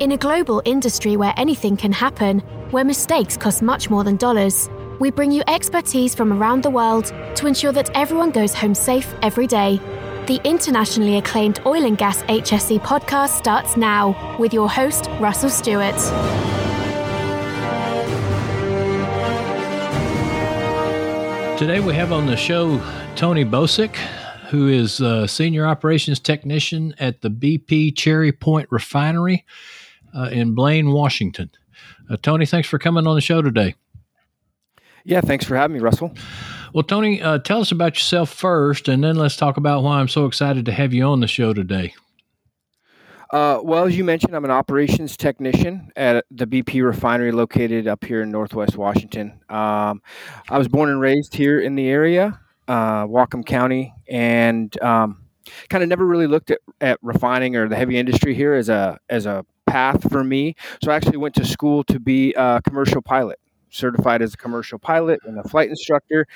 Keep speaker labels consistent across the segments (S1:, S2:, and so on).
S1: In a global industry where anything can happen, where mistakes cost much more than dollars, we bring you expertise from around the world to ensure that everyone goes home safe every day. The internationally acclaimed Oil and Gas HSE podcast starts now with your host, Russell Stewart.
S2: Today we have on the show Tony Bosick, who is a senior operations technician at the BP Cherry Point Refinery uh, in Blaine, Washington. Uh, Tony, thanks for coming on the show today.
S3: Yeah, thanks for having me, Russell.
S2: Well, Tony, uh, tell us about yourself first, and then let's talk about why I'm so excited to have you on the show today.
S3: Uh, well, as you mentioned, I'm an operations technician at the BP refinery located up here in Northwest Washington. Um, I was born and raised here in the area, uh, Whatcom County, and um, kind of never really looked at, at refining or the heavy industry here as a as a path for me. So I actually went to school to be a commercial pilot, certified as a commercial pilot and a flight instructor.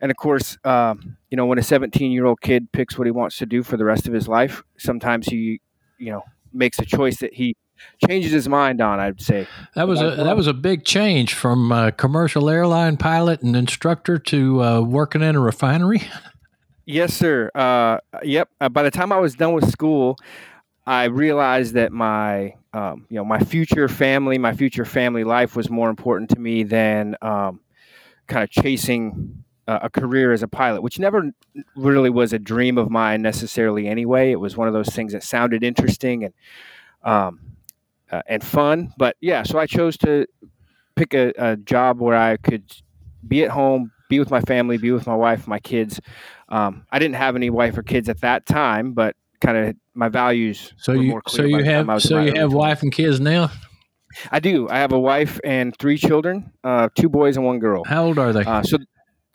S3: And of course, um, you know, when a 17 year old kid picks what he wants to do for the rest of his life, sometimes he, you know, makes a choice that he changes his mind on. I'd say
S2: that was a that was a big change from a commercial airline pilot and instructor to uh, working in a refinery.
S3: Yes, sir. Uh, yep. Uh, by the time I was done with school, I realized that my um, you know my future family, my future family life was more important to me than um, kind of chasing a career as a pilot, which never really was a dream of mine necessarily. Anyway, it was one of those things that sounded interesting and um, uh, and fun. But yeah, so I chose to pick a, a, job where I could be at home, be with my family, be with my wife, my kids. Um, I didn't have any wife or kids at that time, but kind of my values.
S2: So you so you have so you have wife and kids now.
S3: I do. I have a wife and three children, uh, two boys and one girl.
S2: How old are they?
S3: Uh, so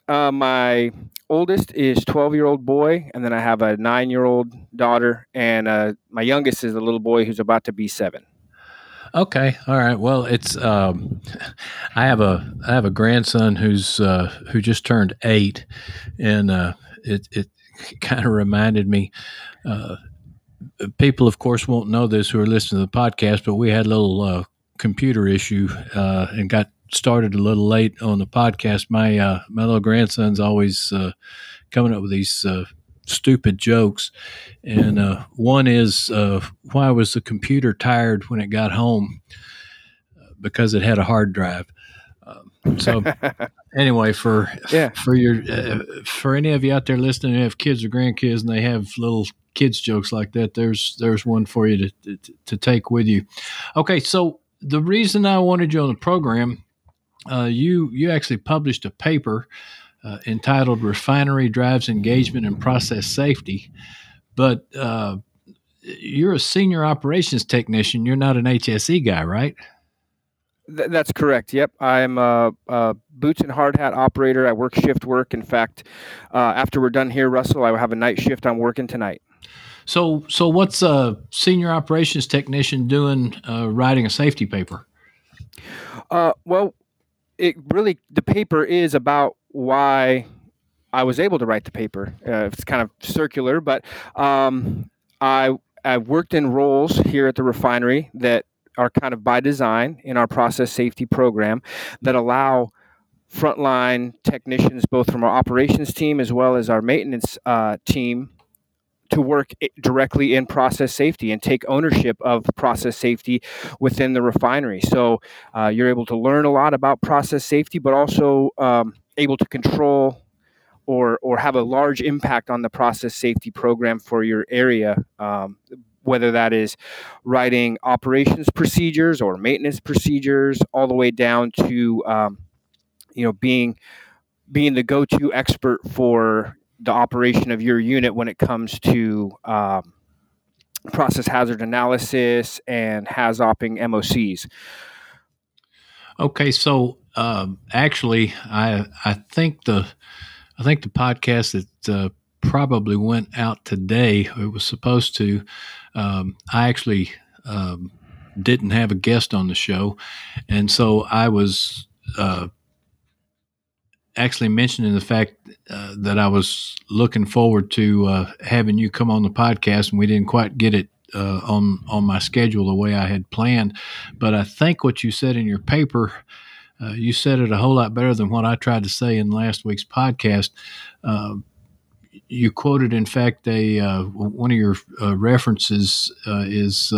S3: uh, my oldest is 12 year old boy, and then I have a nine year old daughter, and uh, my youngest is a little boy who's about to be seven.
S2: Okay, all right. Well, it's um, I have a I have a grandson who's uh, who just turned eight, and uh, it it kind of reminded me. People, of course, won't know this who are listening to the podcast, but we had a little uh, computer issue uh, and got started a little late on the podcast. My uh, my little grandson's always uh, coming up with these uh, stupid jokes, and uh, one is why was the computer tired when it got home? Because it had a hard drive. So anyway, for yeah. for your uh, for any of you out there listening who have kids or grandkids and they have little kids jokes like that, there's there's one for you to to, to take with you. Okay, so the reason I wanted you on the program uh, you you actually published a paper uh, entitled "Refinery Drives Engagement and Process Safety," but uh, you're a senior operations technician. You're not an HSE guy, right?
S3: Th- that's correct. Yep, I'm a, a, boots and hard hat operator. I work shift work. In fact, uh, after we're done here, Russell, I have a night shift. I'm working tonight.
S2: So, so what's a senior operations technician doing uh, writing a safety paper?
S3: Uh, well, it really the paper is about why I was able to write the paper. Uh, it's kind of circular, but um, I I worked in roles here at the refinery that are kind of by design in our process safety program that allow frontline technicians, both from our operations team as well as our maintenance uh, team, to work directly in process safety and take ownership of process safety within the refinery. So uh, you're able to learn a lot about process safety, but also um, able to control or or have a large impact on the process safety program for your area. Um, whether that is writing operations procedures or maintenance procedures, all the way down to um, you know being being the go-to expert for the operation of your unit when it comes to um, process hazard analysis and HAZOPing MOCs.
S2: Okay, so um, actually, I I think the I think the podcast that uh, probably went out today. It was supposed to. Um, I actually um, didn't have a guest on the show, and so I was uh, actually mentioning the fact uh, that I was looking forward to uh, having you come on the podcast, and we didn't quite get it uh, on on my schedule the way I had planned. But I think what you said in your paper, uh, you said it a whole lot better than what I tried to say in last week's podcast. Uh, you quoted, in fact, a uh, one of your uh, references uh, is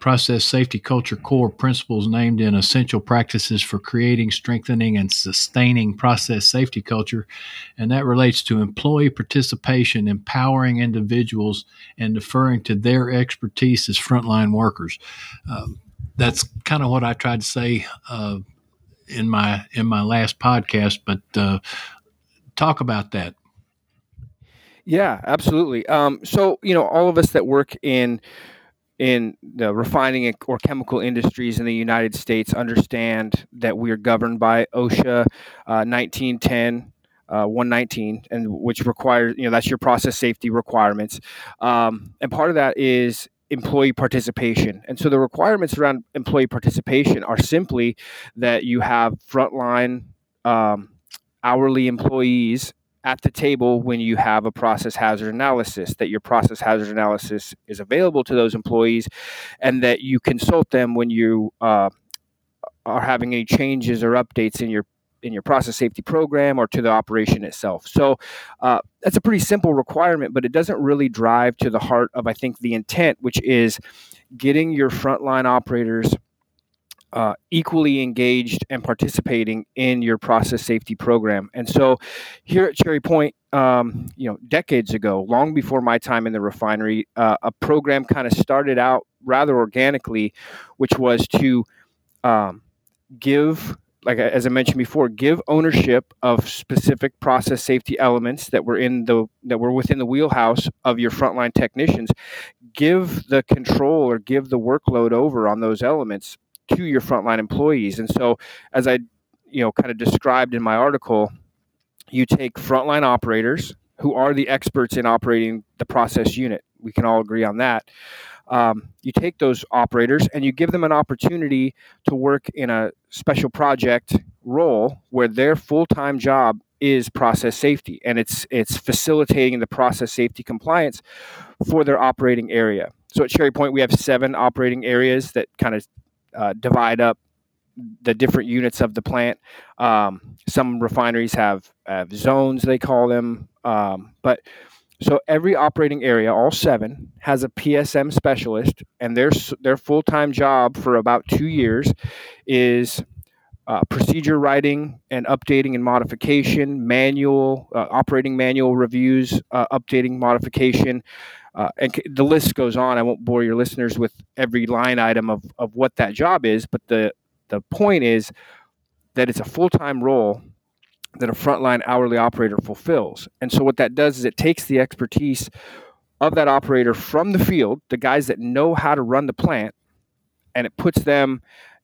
S2: process safety culture core principles named in essential practices for creating, strengthening, and sustaining process safety culture. And that relates to employee participation, empowering individuals, and deferring to their expertise as frontline workers. Um, that's kind of what I tried to say uh, in my in my last podcast, but uh, talk about that.
S3: Yeah, absolutely. Um, so you know, all of us that work in in the refining or chemical industries in the United States understand that we are governed by OSHA uh, 1910. Uh, 119 and which requires you know that's your process safety requirements um, and part of that is employee participation and so the requirements around employee participation are simply that you have frontline um, hourly employees at the table when you have a process hazard analysis, that your process hazard analysis is available to those employees, and that you consult them when you uh, are having any changes or updates in your in your process safety program or to the operation itself. So uh, that's a pretty simple requirement, but it doesn't really drive to the heart of I think the intent, which is getting your frontline operators uh, equally engaged and participating in your process safety program. And so, here at Cherry Point, um, you know, decades ago, long before my time in the refinery, uh, a program kind of started out rather organically, which was to um, give like as I mentioned before, give ownership of specific process safety elements that were in the that were within the wheelhouse of your frontline technicians. Give the control or give the workload over on those elements to your frontline employees. And so, as I, you know, kind of described in my article, you take frontline operators who are the experts in operating the process unit. We can all agree on that. Um, you take those operators and you give them an opportunity to work in a special project role where their full-time job is process safety and it's it's facilitating the process safety compliance for their operating area. So at Cherry Point we have seven operating areas that kind of uh, divide up the different units of the plant. Um, some refineries have, have, zones, they call them. Um, but so every operating area, all seven, has a PSM specialist, and their their full time job for about two years is uh, procedure writing and updating and modification, manual uh, operating manual reviews, uh, updating modification, uh, and the list goes on. I won't bore your listeners with every line item of, of what that job is, but the the point is that it's a full time role that a frontline hourly operator fulfills. And so what that does is it takes the expertise of that operator from the field, the guys that know how to run the plant, and it puts them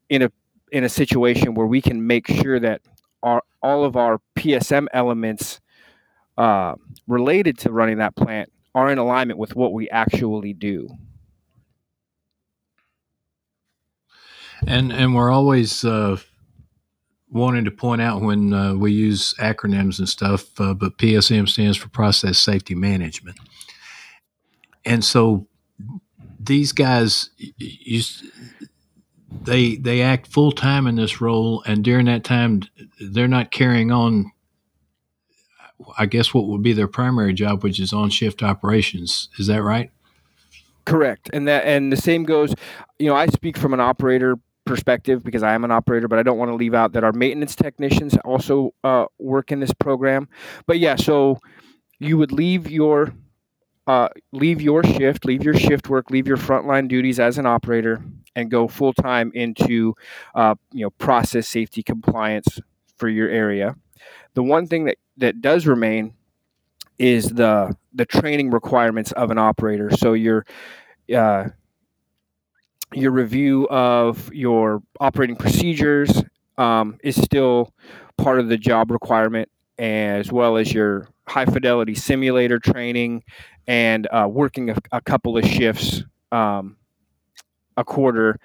S3: in a in a situation where we can make sure that our all of our PSM elements uh, related to running that plant are in alignment with what we actually do.
S2: And and we're always uh, wanting to point out when uh, we use acronyms and stuff, uh, but PSM stands for Process Safety Management. And so these guys, you, they they act full time in this role, and during that time, they're not carrying on I guess what would be their primary job, which is on shift operations. Is that right?
S3: Correct. And that and the same goes, you know, I speak from an operator perspective because I am an operator, but I don't want to leave out that our maintenance technicians also uh, work in this program. But yeah, so you would leave your uh, leave your shift, leave your shift work, leave your frontline duties as an operator, and go full time into uh, you know process safety compliance for your area. The one thing that that does remain is the the training requirements of an operator. So your uh, your review of your operating procedures um, is still part of the job requirement, as well as your high fidelity simulator training and uh, working a, a, couple of shifts um, a quarter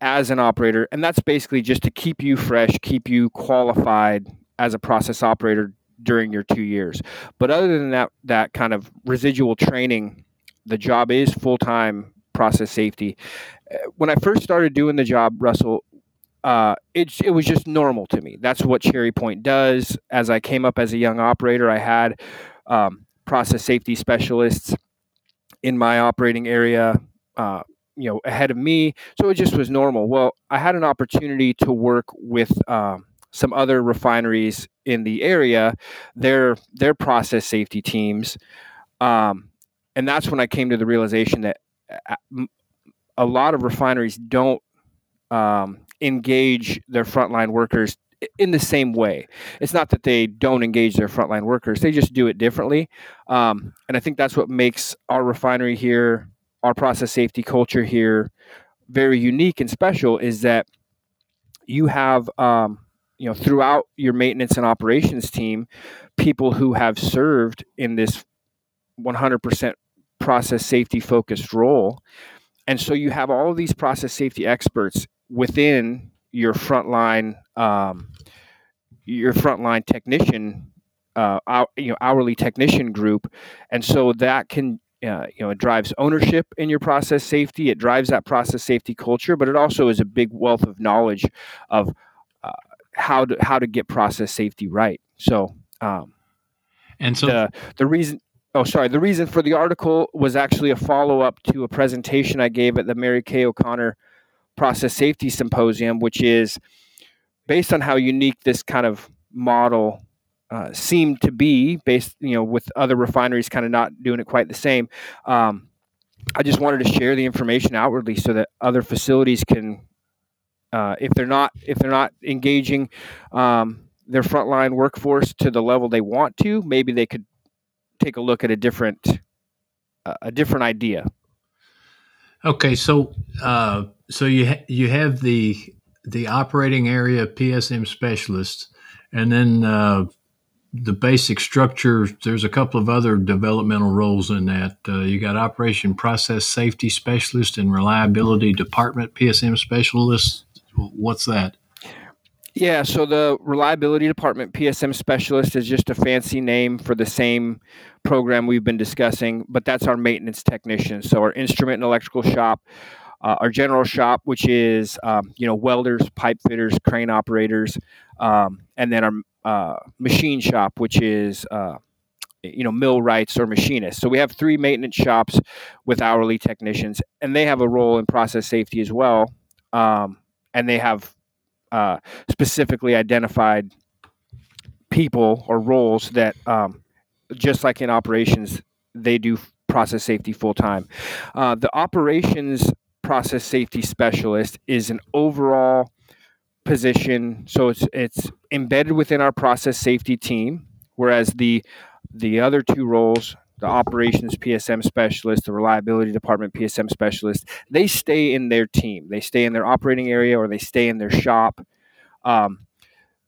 S3: as an operator. And that's basically just to keep you fresh, keep you qualified as a process operator during your two years. But other than that, that kind of residual training the job is full time process safety. Uh, when I first started doing the job, Russell, uh, it, it was just normal to me. That's what Cherry Point does. As I came up as a young operator, I had um, process safety specialists in my operating area, uh, you know, ahead of me. So it just was normal. Well, I had an opportunity to work with um, some other refineries in the area, their their process safety teams, um, and that's when I came to the realization that uh, a lot of refineries don't um, engage their frontline workers in the same way. It's not that they don't engage their frontline workers; they just do it differently. Um, and I think that's what makes our refinery here, our process safety culture here, very unique and special. Is that you have, um, you know, throughout your maintenance and operations team, people who have served in this 100% process safety focused role. And so you have all of these process safety experts within your frontline um, your frontline technician uh, you know hourly technician group and so that can uh, you know it drives ownership in your process safety it drives that process safety culture but it also is a big wealth of knowledge of how to how to get process safety right so um,
S2: and so
S3: the, the reason oh sorry the reason for the article was actually a follow-up to a presentation i gave at the mary kay o'connor process safety symposium, which is based on how unique this kind of model uh, seemed to be, based you know with other refineries kind of not doing it quite the same. Um, I just wanted to share the information outwardly so that other facilities can, uh, if they're not if they're not engaging um, their frontline workforce to the level they want to, maybe they could take a look at a different uh, a different idea.
S2: Okay, so uh, so you ha- you have the the operating area PSM specialist, and then uh, the basic structure. There's a couple of other developmental roles in that. Uh, you got operation process safety specialist and reliability department PSM specialist. What's that?
S3: Yeah, so the reliability department PSM specialist is just a fancy name for the same program we've been discussing, but that's our maintenance technician. So our instrument and electrical shop, uh, our general shop, which is um, you know welders, pipe fitters, crane operators, um, and then our uh, machine shop, which is uh, you know millwrights or machinists. So we have three maintenance shops with hourly technicians, and they have a role in process safety as well. Um, and they have uh, specifically identified people or roles that um, just like in operations, they do process safety full time. Uh, the operations process safety specialist is an overall position, so it's it's embedded within our process safety team. Whereas the the other two roles, the operations PSM specialist, the reliability department PSM specialist, they stay in their team. They stay in their operating area or they stay in their shop. Um,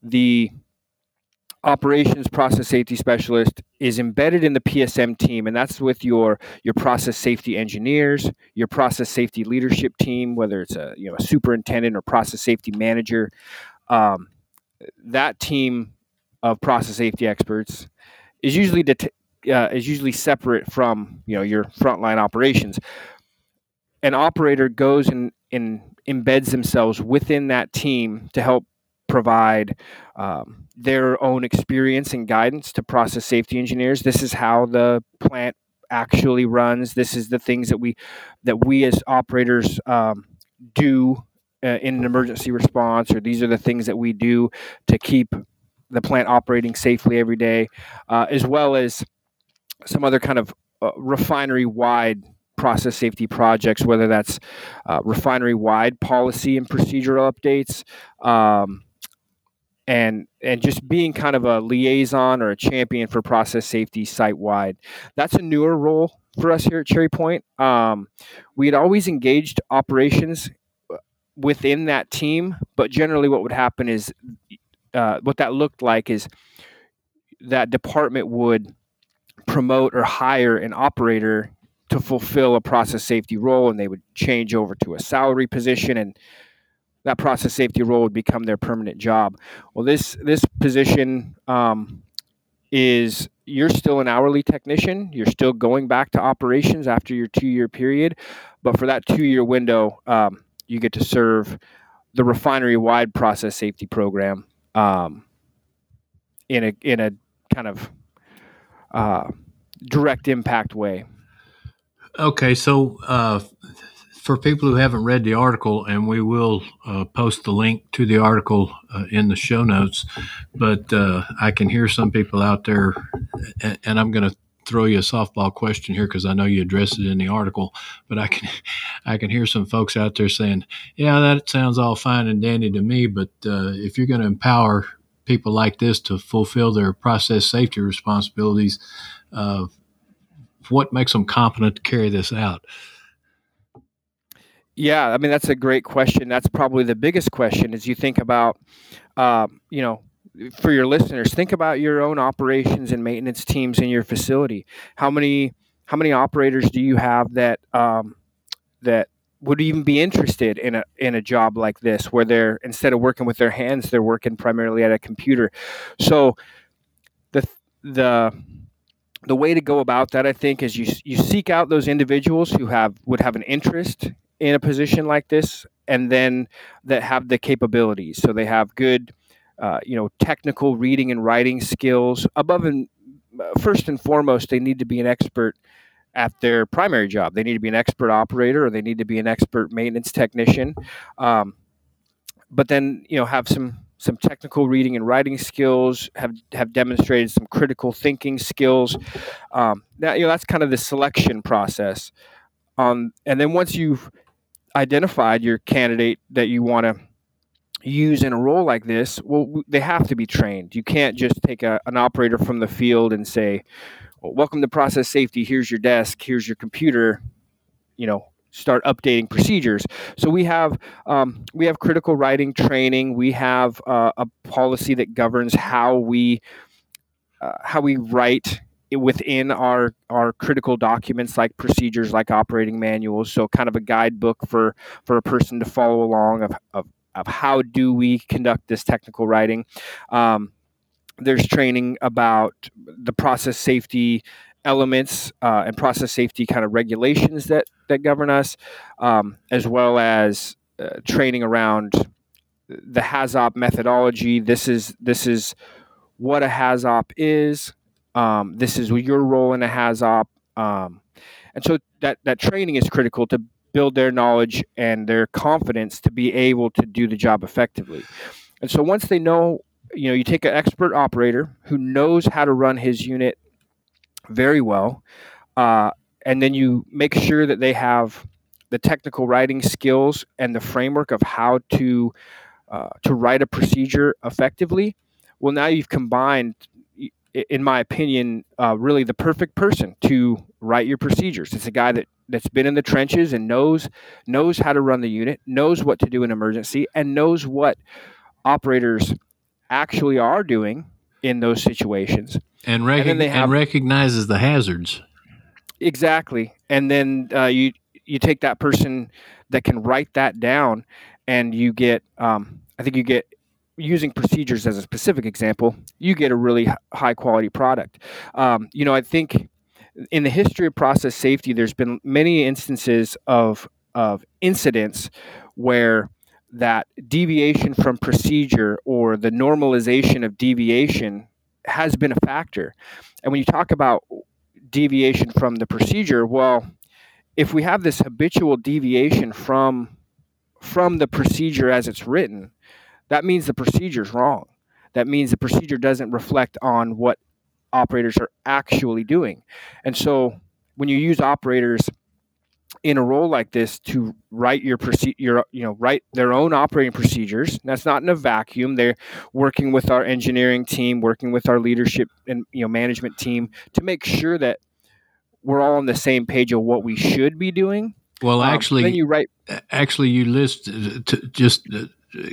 S3: the operations process safety specialist is embedded in the PSM team, and that's with your your process safety engineers, your process safety leadership team, whether it's a you know a superintendent or process safety manager. Um, that team of process safety experts is usually det- uh, is usually separate from you know your frontline operations. An operator goes and, and embeds themselves within that team to help provide um, their own experience and guidance to process safety engineers. This is how the plant actually runs. This is the things that we that we as operators um, do uh, in an emergency response, or these are the things that we do to keep the plant operating safely every day, uh, as well as some other kind of uh, refinery wide process safety projects, whether that's uh, refinery wide policy and procedural updates. Um, and and just being kind of a liaison or a champion for process safety site wide. That's a newer role for us here at Cherry Point. Um, we had always engaged operations uh, within that team, but generally, what would happen is uh, what that looked like is that department would promote or hire an operator to fulfill a process safety role, and they would change over to a salary position and that process safety role would become their permanent job. Well, this this position um, is you're still an hourly technician. You're still going back to operations after your two year period. But for that two year window, um, you get to serve the refinery wide process safety program um, in a in a kind of uh, direct impact way.
S2: Okay, so uh, for people who haven't read the article, and we will uh, post the link to the article uh, in the show notes, but uh, I can hear some people out there, and, and I'm going to throw you a softball question here because I know you addressed it in the article, but I can I can hear some folks out there saying, "Yeah, that sounds all fine and dandy to me, but uh, if you're going to empower people like this to fulfill their process safety responsibilities, uh, what makes them competent to carry this out?"
S3: Yeah, I mean that's a great question. That's probably the biggest question as you think about, uh, you know, for your listeners, think about your own operations and maintenance teams in your facility. How many how many operators do you have that um, that would even be interested in a in a job like this, where they're instead of working with their hands, they're working primarily at a computer. So the the the way to go about that, I think, is you you seek out those individuals who have would have an interest in a position like this, and then that have the capabilities. So they have good uh, you know, technical reading and writing skills. Above and uh, first and foremost, they need to be an expert at their primary job. They need to be an expert operator, or they need to be an expert maintenance technician. Um, but then, you know, have some some technical reading and writing skills. Have have demonstrated some critical thinking skills. Um, that you know, that's kind of the selection process. Um, and then once you've identified your candidate that you want to use in a role like this, well, they have to be trained. You can't just take a, an operator from the field and say, "Welcome to process safety. Here's your desk. Here's your computer." You know, start updating procedures. So we have um, we have critical writing training. We have uh, a policy that governs how we uh, how we write within our our critical documents like procedures like operating manuals so kind of a guidebook for for a person to follow along of, of of how do we conduct this technical writing. Um, there's training about the process safety elements uh, and process safety kind of regulations that that govern us, um, as well as uh, training around the HAZOP methodology. This is this is what a HAZOP is. Um, this is your role in a HAZOP, um, and so that that training is critical to build their knowledge and their confidence to be able to do the job effectively. And so once they know, you know, you take an expert operator who knows how to run his unit very well, uh, and then you make sure that they have the technical writing skills and the framework of how to uh, to write a procedure effectively. Well, now you've combined in my opinion, uh, really the perfect person to write your procedures. It's a guy that that's been in the trenches and knows knows how to run the unit, knows what to do in emergency, and knows what operators actually are doing in those situations.
S2: And, rec- and, have, and recognizes the hazards.
S3: Exactly, and then uh, you you take that person that can write that down, and you get um, I think you get using procedures as a specific example, you get a really high quality product. Um, you know, I think in the history of process safety, there's been many instances of of incidents where that deviation from procedure or the normalization of deviation has been a factor. And when you talk about deviation from the procedure, well, if we have this habitual deviation from from the procedure as it's written, that means the procedure is wrong. That means the procedure doesn't reflect on what operators are actually doing. And so when you use operators in a role like this to write your your, you know, write their own operating procedures. That's not in a vacuum. They're working with our engineering team, working with our leadership and you know management team to make sure that we're all on the same page of what we should be doing.
S2: Well, actually, um, you write. Actually, you list uh, to just uh,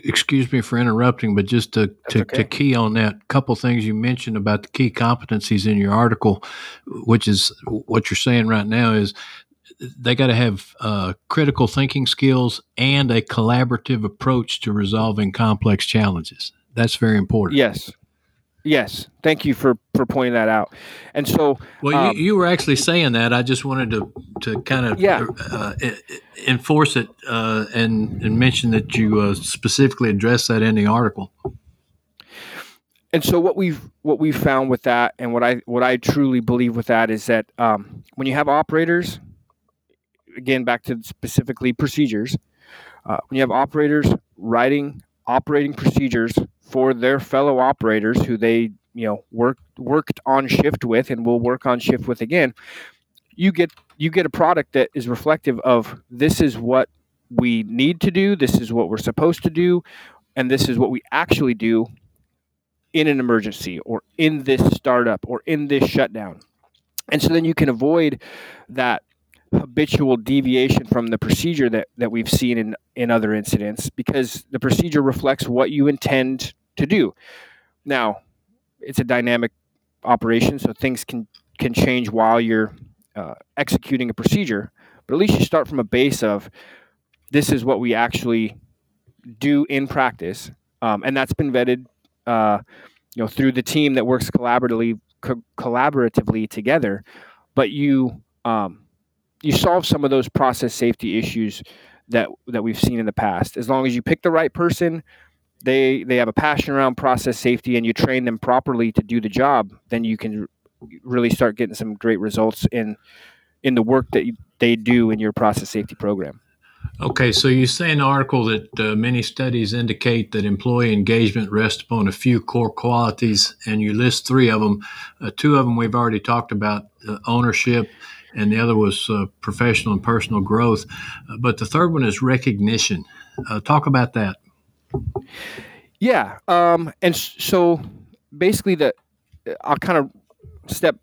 S2: excuse me for interrupting, but just to, to, okay. to, key on that couple things you mentioned about the key competencies in your article, which is what you're saying right now is they got to have uh, critical thinking skills and a collaborative approach to resolving complex challenges. That's very important.
S3: Yes. Yes, thank you for for pointing that out. And so,
S2: well, um, you, you, were actually saying that. I just wanted to to kind of
S3: yeah.
S2: uh, enforce it uh, and and mention that you uh, specifically addressed that in the article.
S3: And so, what we've what we've found with that, and what I what I truly believe with that is that um, when you have operators, again back to specifically procedures, uh, when you have operators writing operating procedures for their fellow operators who they you know worked worked on shift with and will work on shift with again you get you get a product that is reflective of this is what we need to do this is what we're supposed to do and this is what we actually do in an emergency or in this startup or in this shutdown. And so then you can avoid that habitual deviation from the procedure that, that we've seen in, in other incidents because the procedure reflects what you intend to do. Now, it's a dynamic operation, so things can, can change while you're uh, executing a procedure, but at least you start from a base of this is what we actually do in practice, um, and that's been vetted, uh, you know, through the team that works collaboratively co- collaboratively together. But you um, you solve some of those process safety issues that that we've seen in the past. As long as you pick the right person, they they have a passion around process safety, and you train them properly to do the job, then you can really start getting some great results in in the work that they do in your process safety program.
S2: Okay, so you say in the article that uh, many studies indicate that employee engagement rests upon a few core qualities, and you list three of them. Uh, two of them we've already talked about: uh, ownership and the other was uh, professional and personal growth. But the third one is recognition. Uh, talk about that.
S3: Yeah, um, and so basically, the I'll kind of step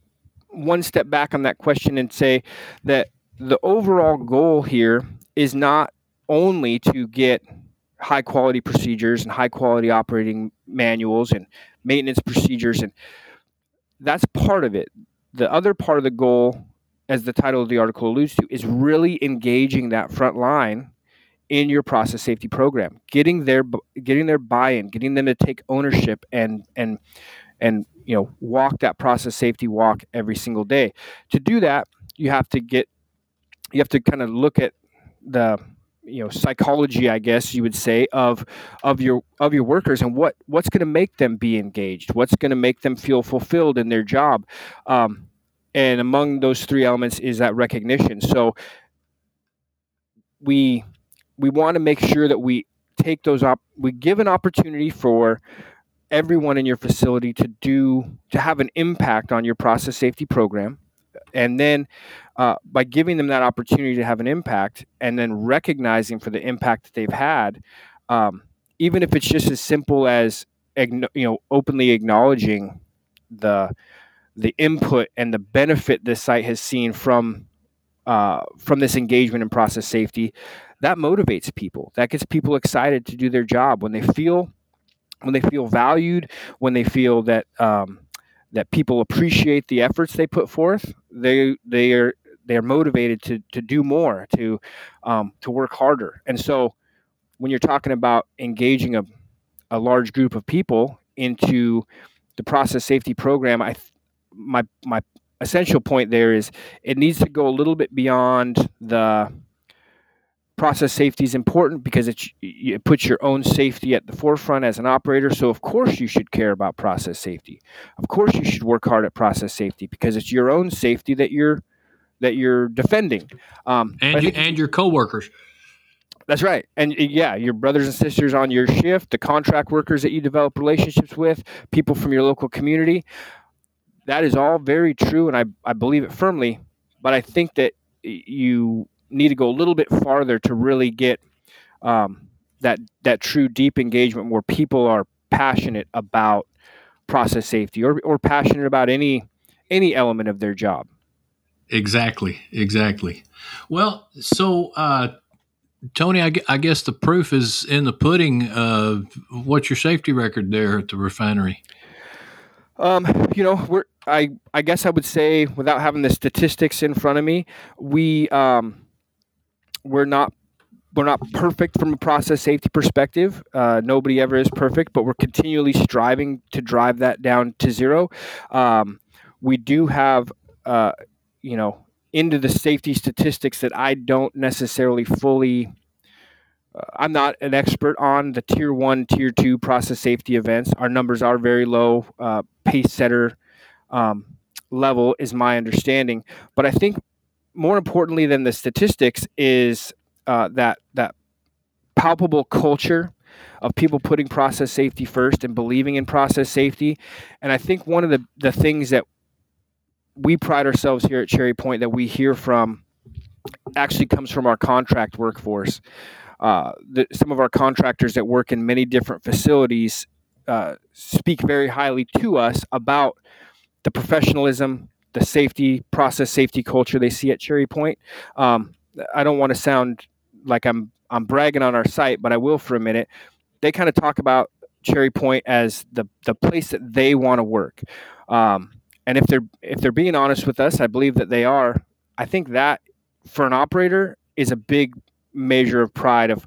S3: one step back on that question and say that the overall goal here is not only to get high quality procedures and high quality operating manuals and maintenance procedures and that's part of it the other part of the goal as the title of the article alludes to, is really engaging that front line in your process safety program, getting their getting their buy-in, getting them to take ownership and and and you know walk that process safety walk every single day. To do that, you have to get you have to kind of look at the you know psychology i guess you would say of of your of your workers and what what's going to make them be engaged what's going to make them feel fulfilled in their job um, and among those three elements is that recognition. So we we want to make sure that we take those up we give an opportunity for everyone in your facility to do to have an impact on your process safety program. And then uh, by giving them that opportunity to have an impact and then recognizing for the impact that they've had um, even if it's just as simple as you know openly acknowledging the the input and the benefit this site has seen from uh, from this engagement in process safety, that motivates people. That gets people excited to do their job when they feel when they feel valued, when they feel that um, that people appreciate the efforts they put forth. They they are they are motivated to to do more, to um, to work harder. And so, when you're talking about engaging a a large group of people into the process safety program, I my my essential point there is it needs to go a little bit beyond the process safety is important because it, it puts your own safety at the forefront as an operator. So, of course, you should care about process safety. Of course, you should work hard at process safety because it's your own safety that you're that you're defending.
S2: Um, and you, and your coworkers.
S3: That's right. And yeah, your brothers and sisters on your shift, the contract workers that you develop relationships with, people from your local community that is all very true, and I, I believe it firmly. But I think that you need to go a little bit farther to really get um, that that true deep engagement where people are passionate about process safety or, or passionate about any any element of their job.
S2: Exactly, exactly. Well, so uh, Tony, I, I, guess the proof is in the pudding. Uh, what's your safety record there at the refinery?
S3: Um, you know, we're I I guess I would say without having the statistics in front of me, we um, we're not we're not perfect from a process safety perspective. Uh, nobody ever is perfect, but we're continually striving to drive that down to zero. Um, we do have, uh, you know, into the safety statistics that I don't necessarily fully. Uh, I'm not an expert on the tier one, tier two process safety events. Our numbers are very low. Uh, pace setter um, level is my understanding, but I think more importantly than the statistics is uh, that that palpable culture of people putting process safety first and believing in process safety. And I think one of the, the things that we pride ourselves here at Cherry Point that we hear from actually comes from our contract workforce. Uh, the, some of our contractors that work in many different facilities uh, speak very highly to us about the professionalism, the safety, process safety culture they see at Cherry Point. Um, I don't want to sound like I'm I'm bragging on our site, but I will for a minute. They kind of talk about Cherry Point as the the place that they want to work. Um, and if they're if they're being honest with us, I believe that they are. I think that for an operator is a big measure of pride of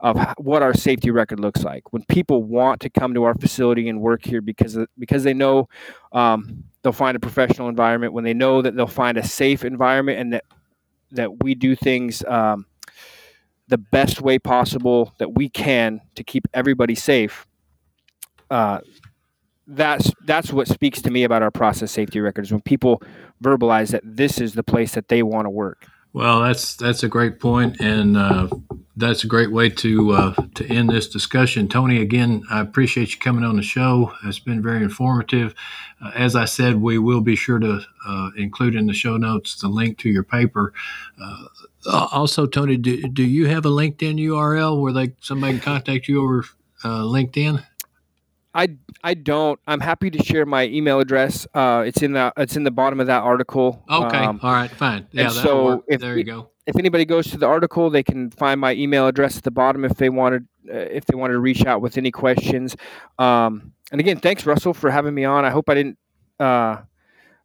S3: of what our safety record looks like. When people want to come to our facility and work here because because they know um, they'll find a professional environment, when they know that they'll find a safe environment, and that that we do things um, the best way possible that we can to keep everybody safe. Uh, that's that's what speaks to me about our process safety records when people verbalize that this is the place that they want to work.
S2: Well, that's that's a great point, and uh, that's a great way to uh, to end this discussion. Tony, again, I appreciate you coming on the show. It's been very informative. Uh, as I said, we will be sure to uh, include in the show notes the link to your paper. Uh, also, Tony, do, do you have a LinkedIn URL where they somebody can contact you over uh, LinkedIn?
S3: I, I don't. I'm happy to share my email address. Uh, it's in the it's in the bottom of that article.
S2: Okay. Um, All right. Fine. Yeah.
S3: so
S2: if, there you go.
S3: If anybody goes to the article, they can find my email address at the bottom if they wanted uh, if they wanted to reach out with any questions. Um, and again, thanks Russell for having me on. I hope I didn't. Uh,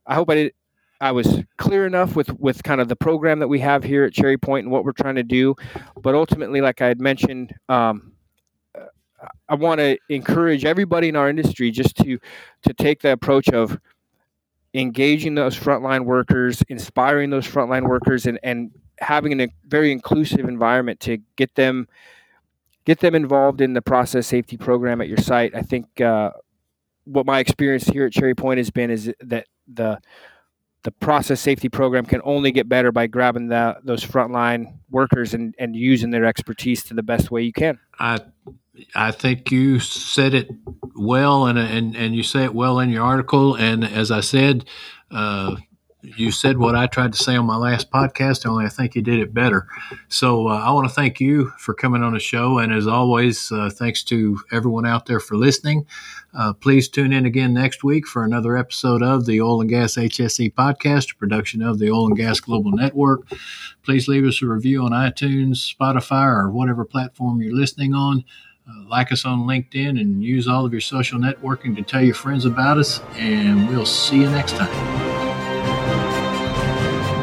S3: I hope I did. I was clear enough with with kind of the program that we have here at Cherry Point and what we're trying to do. But ultimately, like I had mentioned. Um, I want to encourage everybody in our industry just to to take the approach of engaging those frontline workers, inspiring those frontline workers, and and having a very inclusive environment to get them get them involved in the process safety program at your site. I think uh, what my experience here at Cherry Point has been is that the the process safety program can only get better by grabbing the, those frontline workers and, and using their expertise to the best way you can.
S2: I I think you said it well, and and and you say it well in your article. And as I said, uh, you said what I tried to say on my last podcast. Only I think you did it better. So uh, I want to thank you for coming on the show, and as always, uh, thanks to everyone out there for listening. Uh, please tune in again next week for another episode of the Oil and Gas HSE podcast, a production of the Oil and Gas Global Network. Please leave us a review on iTunes, Spotify, or whatever platform you're listening on. Uh, like us on LinkedIn and use all of your social networking to tell your friends about us. And we'll see you next time.